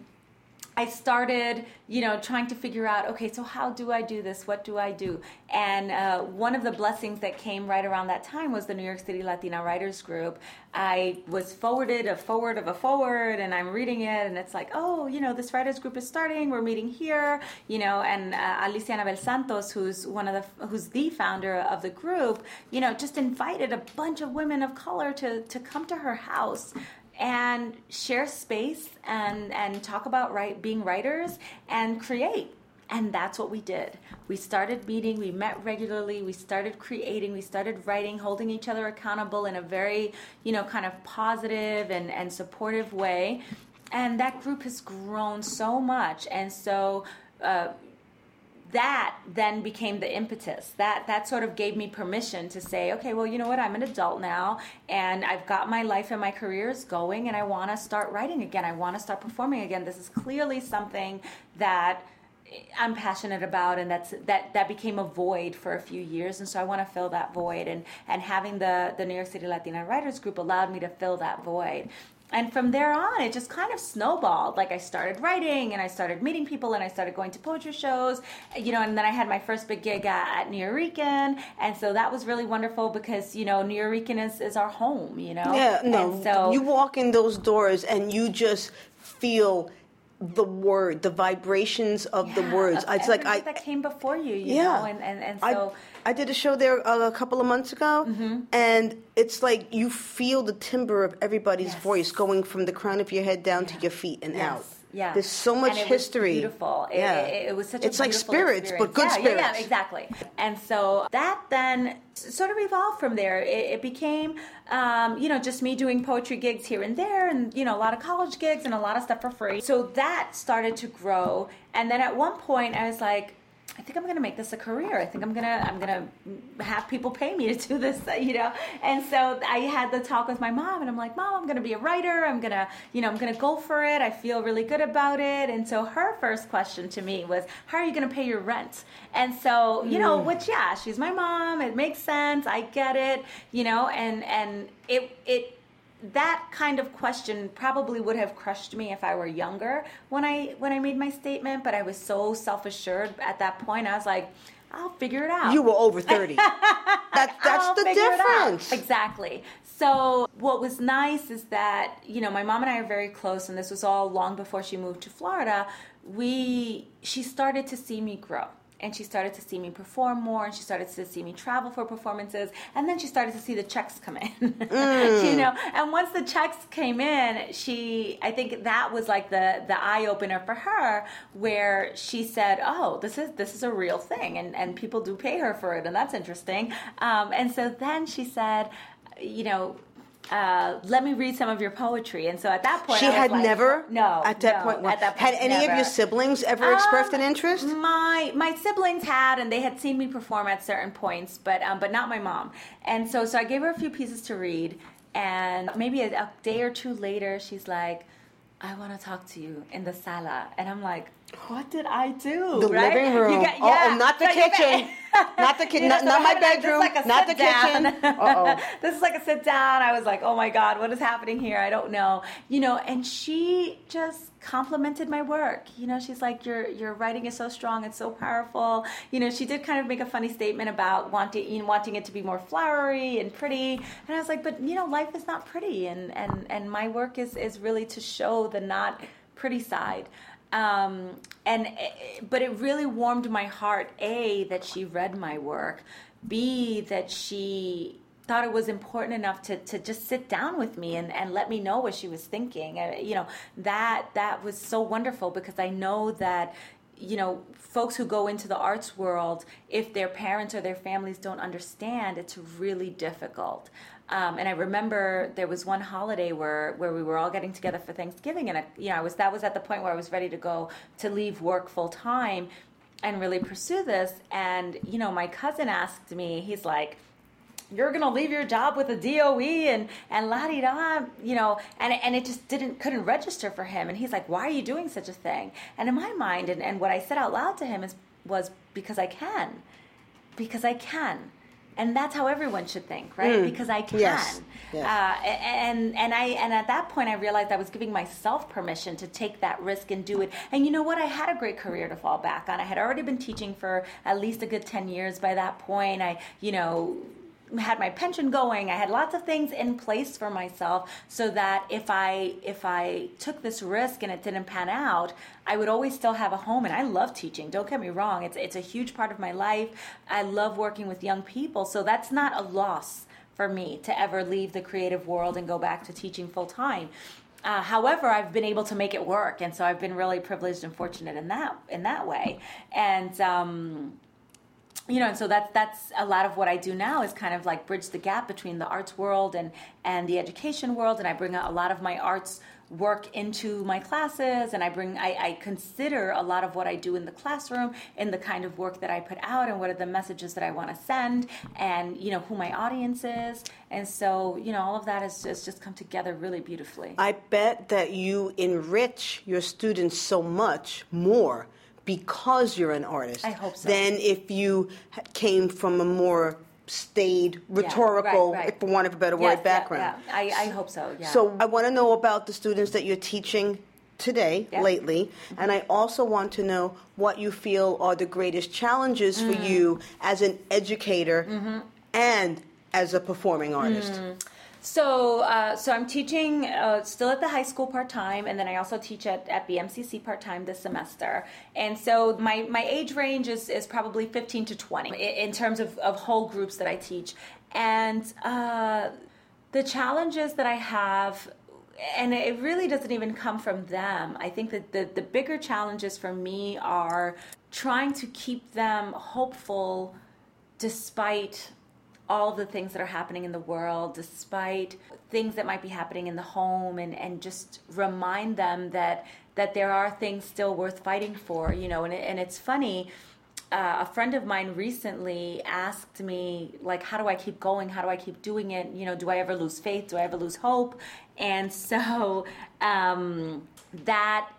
I started, you know, trying to figure out, okay, so how do I do this? What do I do? And uh, one of the blessings that came right around that time was the New York City Latina Writers Group. I was forwarded a forward of a forward, and I'm reading it, and it's like, oh, you know, this writers group is starting. We're meeting here, you know, and uh, Alicia Anabel Santos, who's one of the, who's the founder of the group, you know, just invited a bunch of women of color to to come to her house and share space and and talk about right being writers and create. And that's what we did. We started meeting we met regularly we started creating we started writing holding each other accountable in a very you know kind of positive and and supportive way. And that group has grown so much. And so uh, that then became the impetus. That that sort of gave me permission to say okay well you know what? I'm an adult now and i've got my life and my careers going and i want to start writing again. I want to start performing again. This is clearly something that I'm passionate about, and that's that that became a void for a few years, and so I want to fill that void, and and having the the New York City Latina Writers Group allowed me to fill that void, and from there on, it just kind of snowballed. Like I started writing, and I started meeting people, and I started going to poetry shows, you know. And then I had my first big gig at, at Nuyorican, and so that was really wonderful because you know Nuyorican is, is our home, you know. Yeah, no. And so you walk in those doors and you just feel the word, the vibrations of the words. of It's like I that came before you, you yeah, know, and and, and I- so. I, did a show there uh, a couple of months ago, and it's like you feel the timbre of everybody's Yes. voice going from the crown of your head down to your feet and out. Yeah. There's so much And it was history. beautiful. It, yeah. it, it was such It's like spirits, but good yeah, spirits. Yeah, yeah, exactly. And so that then sort of evolved from there. It, it became, um, you know, just me doing poetry gigs here and there, and you know, a lot of college gigs and a lot of stuff for free. So that started to grow, and then at one point, I was like. I think I'm going to make this a career. I think I'm going to I'm going to have people pay me to do this, you know. And so I had the talk with my mom and I'm like, "Mom, I'm going to be a writer. I'm going to, you know, I'm going to go for it. I feel really good about it." And so her first question to me was, "How are you going to pay your rent?" And so, you know, mm. which yeah, she's my mom. It makes sense. I get it, you know, and and it it that kind of question probably would have crushed me if I were younger when I when I made my statement, but I was so self-assured at that point. I was like, I'll figure it out. You were over 30. that, that's I'll the figure it out. difference. Exactly. So what was nice is that you know my mom and I are very close, and this was all long before she moved to Florida. We she started to see me grow. And she started to see me perform more, and she started to see me travel for performances, and then she started to see the checks come in. you know, and once the checks came in, she, I think that was like the the eye opener for her, where she said, "Oh, this is this is a real thing, and and people do pay her for it, and that's interesting." Um, and so then she said, "You know." Uh, let me read some of your poetry, and so at that point, She I was had like, never, no, at that no, point, at that point, had any of your siblings ever expressed an Um, interest? My my siblings had, and they had seen me perform at certain points, but um, but not my mom. And so so I gave her a few pieces to read, and maybe a, a day or two later, she's like, "I want to talk to you in the sala," and I'm like. What did I do? The right? living room. You got- Oh, yeah. oh, not the So kitchen. Not the ki- You know, not- so not my this is bedroom. like a Not the sit down. kitchen. Uh-oh. this is like a sit down. I was like, oh my God, what is happening here? I don't know. You know, and she just complimented my work. You know, she's like, your your writing is so strong, it's so powerful. You know, she did kind of make a funny statement about wanting you know, wanting it to be more flowery and pretty. And I was like, but you know, life is not pretty and and and my work is is really to show the not pretty side um, and but it really warmed my heart a that she read my work b that she thought it was important enough to, to just sit down with me and, and let me know what she was thinking. Uh, you know that that was so wonderful because i know that you know folks who go into the arts world if their parents or their families don't understand it's really difficult um, and I remember there was one holiday where, where we were all getting together for Thanksgiving, and I, you know, I was that was at the point where I was ready to go to leave work full time and really pursue this. And you know, my cousin asked me, he's like, "You're gonna leave your job with a DOE and and la di da," you know, and and it just didn't couldn't register for him. And he's like, "Why are you doing such a thing?" And in my mind, and, and what I said out loud to him is was because I can, because I can and that's how everyone should think right? Because i can. Yes. Yes. Uh, and and i and at that point i realized i was giving myself permission to take that risk and do it. And you know what? I had a great career to fall back on. I had already been teaching for at least a good 10 years by that point. I you know had my pension going i had lots of things in place for myself so that if i if i took this risk and it didn't pan out i would always still have a home. And i love teaching don't get me wrong. It's it's a huge part of my life. I love working with young people. So that's not a loss for me to ever leave the creative world and go back to teaching full time. Uh, however, I've been able to make it work, and so I've been really privileged and fortunate in that in that way. And um, you know, and so that's that's a lot of what I do now is kind of like bridge the gap between the arts world and and the education world, and I bring a lot of my arts work into my classes and I bring I, I consider a lot of what I do in the classroom in the kind of work that I put out and what are the messages that I want to send and you know who my audience is. And so you know all of that has just, just come together really beautifully. I bet that you enrich your students so much more because you're an artist I hope so. than if you came from a more staid, rhetorical, right, right. for want of a better word, yeah, background. yeah. I, I hope so. Yeah. So I want to know about the students that you're teaching today, Yeah. lately, and I also want to know what you feel are the greatest challenges for Mm. you as an educator Mm-hmm. and as a performing artist. Mm. So, uh, so I'm teaching uh, still at the high school part time, and then I also teach at, at BMCC part time this semester. And so my, my age range is, is probably 15 to 20 in, terms of, of whole groups that I teach. And uh, the challenges that I have, and it really doesn't even come from them. I think that the, the bigger challenges for me are trying to keep them hopeful despite all the things that are happening in the world, despite things that might be happening in the home, and, and just remind them that that there are things still worth fighting for, you know. And, it, and it's funny. Uh, a friend of mine recently asked me, like, how do I keep going? How do I keep doing it? You know, do I ever lose faith? Do I ever lose hope? And so um, that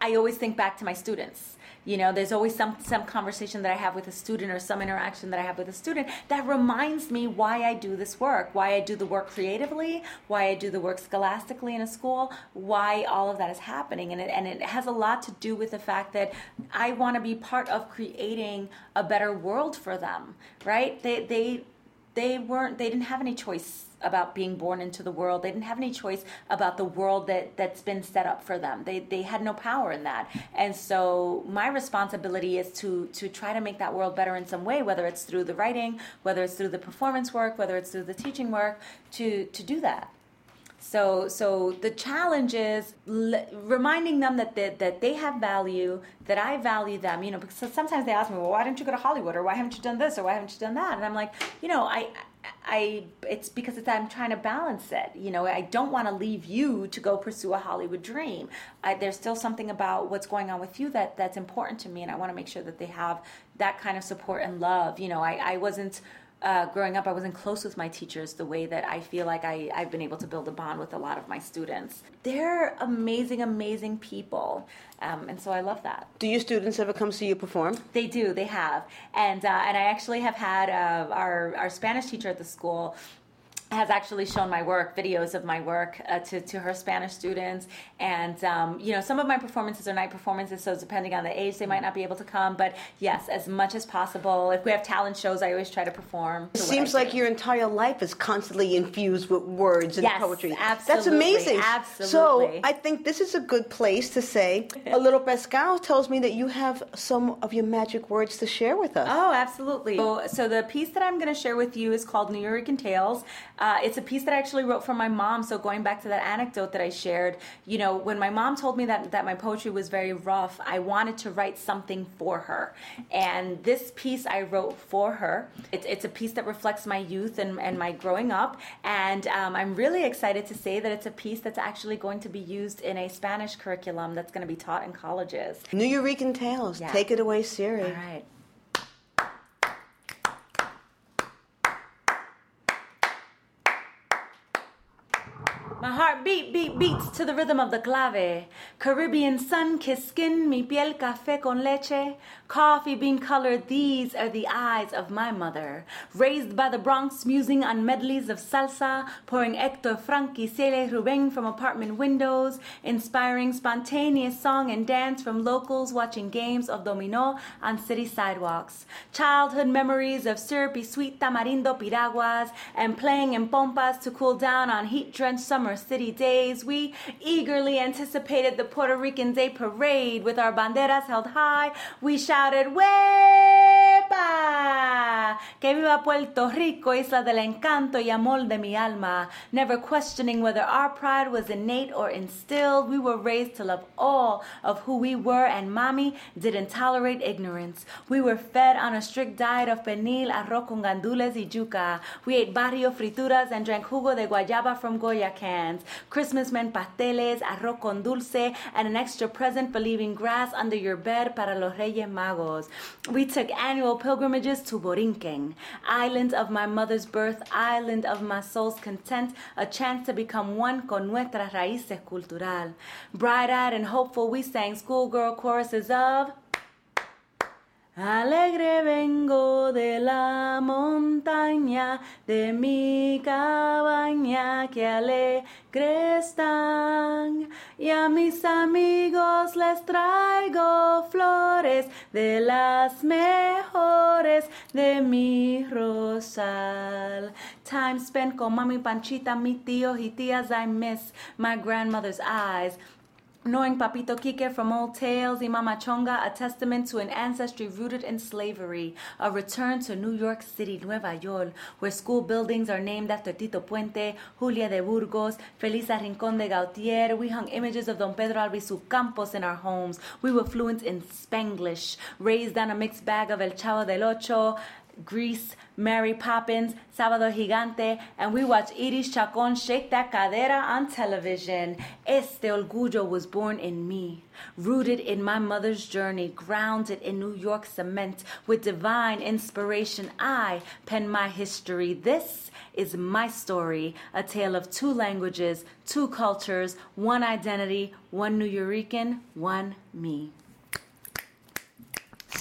I always think back to my students. You know, there's always some some conversation that I have with a student or some interaction that I have with a student that reminds me why I do this work, why I do the work creatively, why I do the work scholastically in a school, why all of that is happening, and it and it has a lot to do with the fact that I want to be part of creating a better world for them. Right? They they they weren't they didn't have any choice about being born into the world. They didn't have any choice about the world that that's been set up for them. They they had no power in that. And so my responsibility is to to try to make that world better in some way whether it's through the writing whether it's through the performance work whether it's through the teaching work to to do that. So, so the challenge is l- reminding them that, that that they have value, that I value them. You know, because sometimes they ask me, "Well, why didn't you go to Hollywood, or why haven't you done this, or why haven't you done that?" And I'm like, you know, I, I, it's because it's, I'm trying to balance it. You know, I don't want to leave you to go pursue a Hollywood dream. I, there's still something about what's going on with you that that's important to me, and I want to make sure that they have that kind of support and love. You know, I, I wasn't uh, growing up, I wasn't close with my teachers the way that I feel like I, I've been able to build a bond with a lot of my students. They're amazing, amazing people. Um, and so I love that. Do your students ever come see you perform? They do, they have. And, uh, and I actually have had uh, our, our Spanish teacher at the school has actually shown my work, videos of my work uh, to, to her Spanish students. And, um, you know, some of my performances are night performances, so depending on the age, they might not be able to come. But yes, as much as possible. If we have talent shows, I always try to perform. It seems like your entire life is constantly infused with words and Yes, poetry. That's amazing. absolutely. So I think this is a good place to say a little Pascal tells me that you have some of your magic words to share with us. Oh, absolutely. So, so the piece that I'm going to share with you is called Nuyorican Tales. Uh, it's a piece that I actually wrote for my mom. So going back to that anecdote that I shared, you know, when my mom told me that that my poetry was very rough, I wanted to write something for her, and this piece I wrote for her. It's, it's a piece that reflects my youth and, and my growing up, and um, I'm really excited to say that it's a piece that's actually going to be used in a Spanish curriculum that's going to be taught in colleges. Nuyorican Tales. Yeah. Take it away, Seary. All right. My heart beat, beat, beats to the rhythm of the clave. Caribbean sun kissed skin, mi piel café con leche. Coffee bean colored, these are the eyes of my mother. Raised by the Bronx, musing on medleys of salsa, pouring Hector Frankie, Celia Ruben from apartment windows, inspiring spontaneous song and dance from locals watching games of domino on city sidewalks. Childhood memories of syrupy sweet tamarindo piraguas and playing in pompas to cool down on heat-drenched summer city days. We eagerly anticipated the Puerto Rican Day Parade with our banderas held high. We shouted, ¡Huepa! Que viva Puerto Rico, isla del encanto y amor de mi alma. Never questioning whether our pride was innate or instilled, we were raised to love all of who we were, and mommy didn't tolerate ignorance. We were fed on a strict diet of pernil, arroz con gandules y yuca. We ate barrio frituras and drank jugo de guayaba from Goya cans. Christmas meant pasteles, arroz con dulce, and an extra present for leaving grass under your bed para los Reyes Magos. We took annual pilgrimages to Borinquen, island of my mother's birth, island of my soul's content, a chance to become one con nuestras raíces cultural. Bright eyed and hopeful, we sang schoolgirl choruses of Alegre vengo de la montaña, de mi cabaña que alegre están. Y a mis amigos les traigo flores de las mejores de mi rosal. Time spent con mami Panchita, mi tío y tías I miss my grandmother's eyes. Knowing Papito Quique from old tales y Mama Chonga, a testament to an ancestry rooted in slavery, a return to New York City, Nueva York, where school buildings are named after Tito Puente, Julia de Burgos, Felisa Rincón de Gautier. We hung images of Don Pedro Albizu Campos in our homes. We were fluent in Spanglish, raised on a mixed bag of El Chavo del Ocho, Grease, Mary Poppins, Sábado Gigante, and we watch Iris Chacon shake that cadera on television. Este orgullo was born in me, rooted in my mother's journey, grounded in New York cement. With divine inspiration, I pen my history. This is my story, a tale of two languages, two cultures, one identity, one Nuyorican, one me.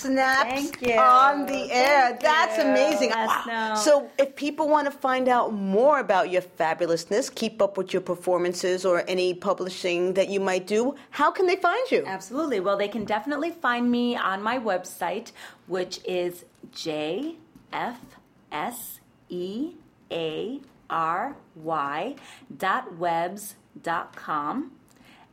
Snaps Thank you. on the air. Thank That's you. amazing. Wow. no. So, if people want to find out more about your fabulousness, keep up with your performances or any publishing that you might do, how can they find you? Absolutely. Well, they can definitely find me on my website, which is jfseary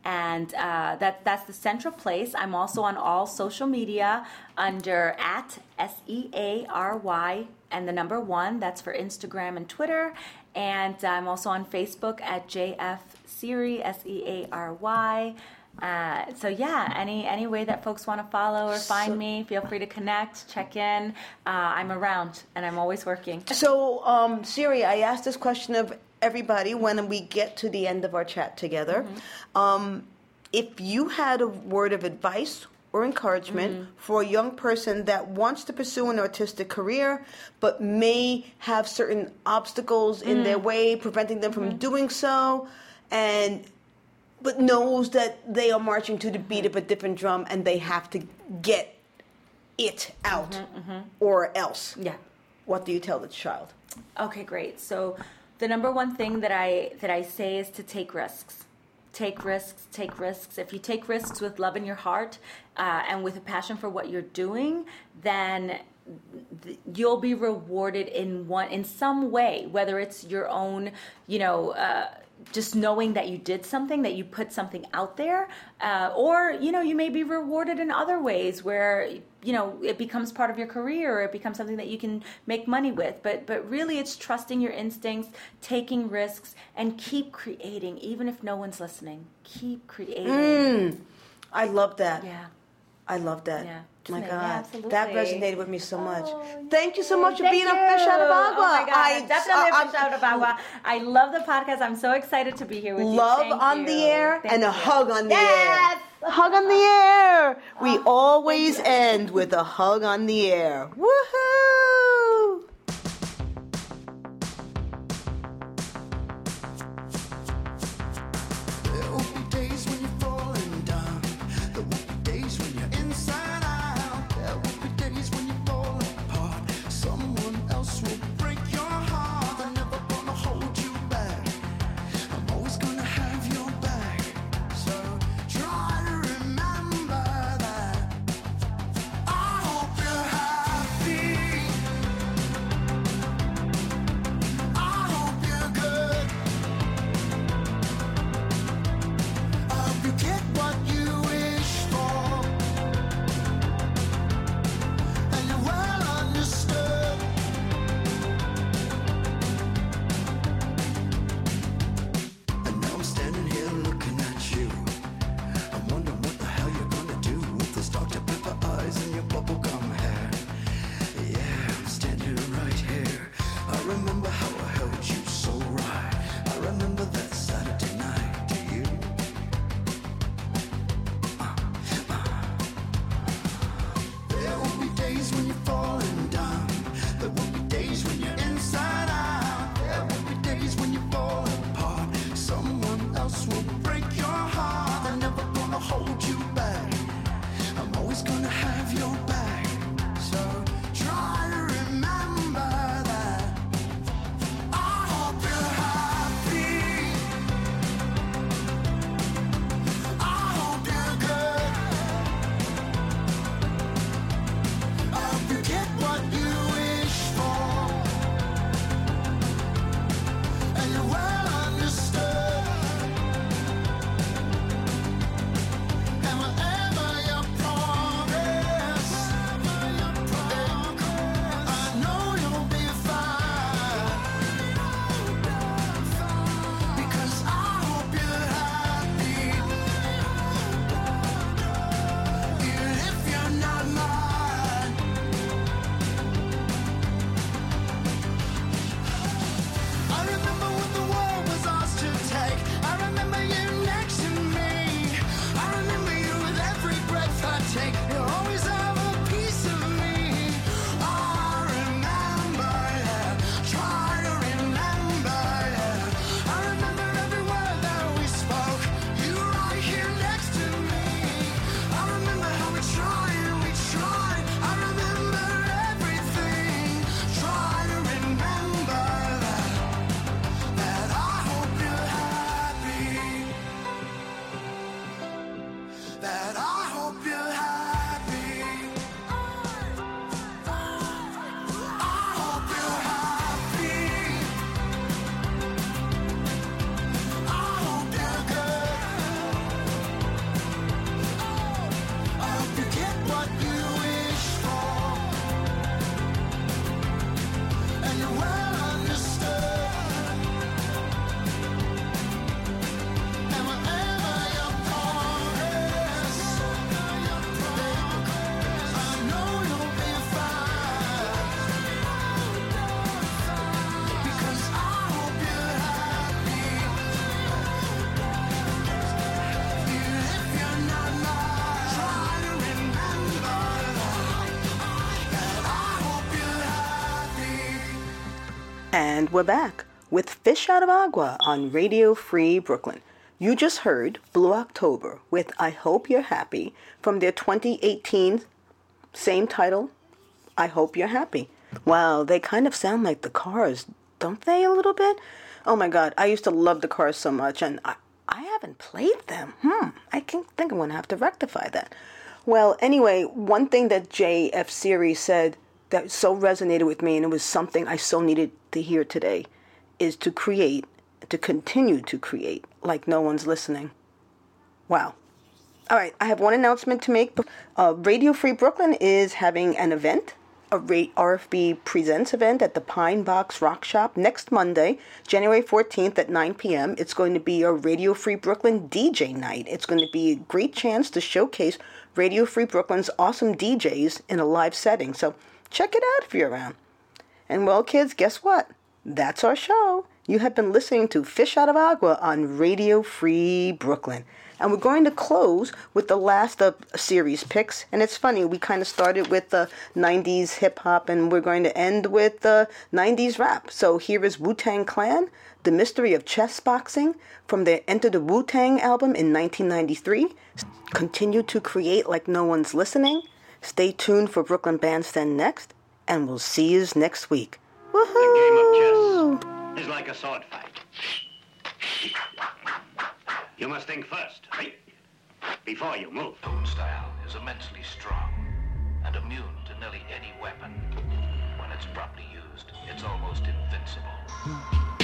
And uh, that, that's the central place. I'm also on all social media under at S E A R Y and the number one. That's for Instagram and Twitter. And I'm also on Facebook at JF Seary, S E A R Y. Uh, so yeah, any any way that folks want to follow or find me, feel free to connect, check in. Uh, I'm around and I'm always working. So, um, Siri, I asked this question of everybody when we get to the end of our chat together. Mm-hmm. Um, if you had a word of advice or encouragement mm-hmm. for a young person that wants to pursue an artistic career but may have certain obstacles in their mm-hmm. way preventing them from doing so and but knows that they are marching to the beat of a different drum and they have to get it out or else Yeah. what do you tell the child? Okay, great. So the number one thing that I that I say is to take risks. Take risks, take risks. If you take risks with love in your heart uh, and with a passion for what you're doing, then th- you'll be rewarded in one in some way, whether it's your own, you know. Uh, just knowing that you did something, that you put something out there, uh, or you know, you may be rewarded in other ways where you know it becomes part of your career, or it becomes something that you can make money with. But but really, it's trusting your instincts, taking risks, and keep creating, even if no one's listening. Keep creating. Mm. I love that. Yeah. I love that. Yeah. My Yeah, God, absolutely. that resonated with me so oh, much. Oh, Thank you so much for being you. a fish out of agua. Oh my God, I definitely a I- fish out of agua. I love the podcast. I'm so excited to be here with you. Love on you. the air Thank and a hug on the Yes. air. Hug on the air. We always end with a hug on the air. Woohoo! Gonna have your back. And we're back with Fish Out of Agua on Radio Free Brooklyn. You just heard Blue October with I Hope You're Happy from their 2018 same title, I Hope You're Happy. Wow, they kind of sound like the cars, don't they, a little bit? Oh my god, I used to love the cars so much, and I, I haven't played them. Hmm, I think I'm gonna have to rectify that. Well, anyway, one thing that JF Series said that so resonated with me, and it was something I so needed to hear today, is to create, to continue to create like no one's listening. Wow. All right, I have one announcement to make. Uh, Radio Free Brooklyn is having an event, a RFB Presents event at the Pine Box Rock Shop next Monday, January 14th at 9 p.m. It's going to be a Radio Free Brooklyn DJ night. It's going to be a great chance to showcase Radio Free Brooklyn's awesome DJs in a live setting. So check it out if you're around. And well, kids, guess what? That's our show. You have been listening to Fish Out of Agua on Radio Free Brooklyn. And we're going to close with the last of Seary's picks. And it's funny, we kind of started with the 90s hip hop and we're going to end with the 90s rap. So here is Wu Tang Clan, The Mystery of Chess Boxing from their Enter the Wu Tang album in 1993. Continue to create like no one's listening. Stay tuned for Brooklyn Bandstand next. And we'll see you next week. Woohoo! The game of chess is like a sword fight. You must think first, right? Before you move. Own style is immensely strong and immune to nearly any weapon. When it's properly used, it's almost invincible.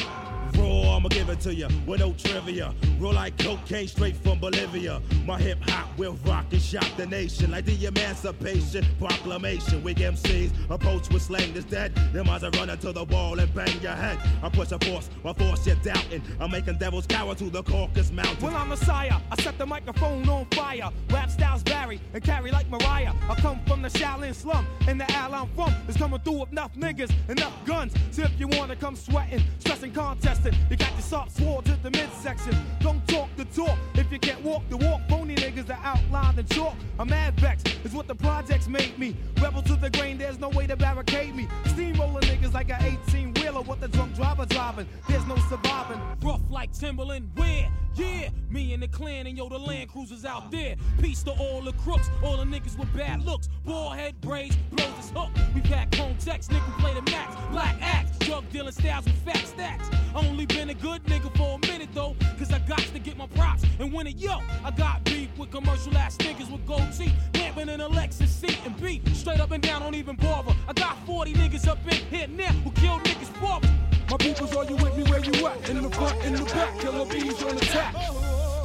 Raw, I'ma give it to you with no trivia. Roll like cocaine straight from Bolivia. My hip hop will rock and shock the nation like the Emancipation Proclamation. Weak MCs approach with slang that's dead. Them eyes are running to the wall and bang your head. I push a force, my force you're doubting. I'm making devils cower to the Caucasus Mountains. Well, I'm Messiah. I set the microphone on fire. Rap styles vary and carry like Mariah. I come from the Shaolin slum, and the al I'm from is coming through with enough niggas, enough guns. So if you wanna come sweating, stressing, contesting, you got your soft sword to the midsection. Don't talk the talk if you can't walk the walk. Phony niggas that outline the chalk. I'm mad vex is what the projects made me. Rebel to the grain, there's no way to barricade me. Steamroller niggas like an 18 wheeler with the drunk driver driving. There's no surviving. Rough like Timberland, wear? Yeah, me and the clan and yo, the land cruisers out there. Peace to all the crooks, all the niggas with bad looks. Ball head braids, blows his hook. We pack home text, nigga play the max. Black axe, drug dealing styles with fat stacks. Only been a good nigga for a minute though, cause I got to get my props and win it. Yo, I got beef with commercial ass niggas with gold teeth. Lamping in a Lexus seat and beat. Straight up and down, don't even bother. I got 40 niggas up in here now who kill niggas me. My peoples, are you with me where you at? In the front, in the back, killer bees on the attack.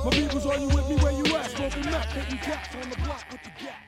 My peoples, are you with me where you at? Smoking up, hitting cats on the block with the gap.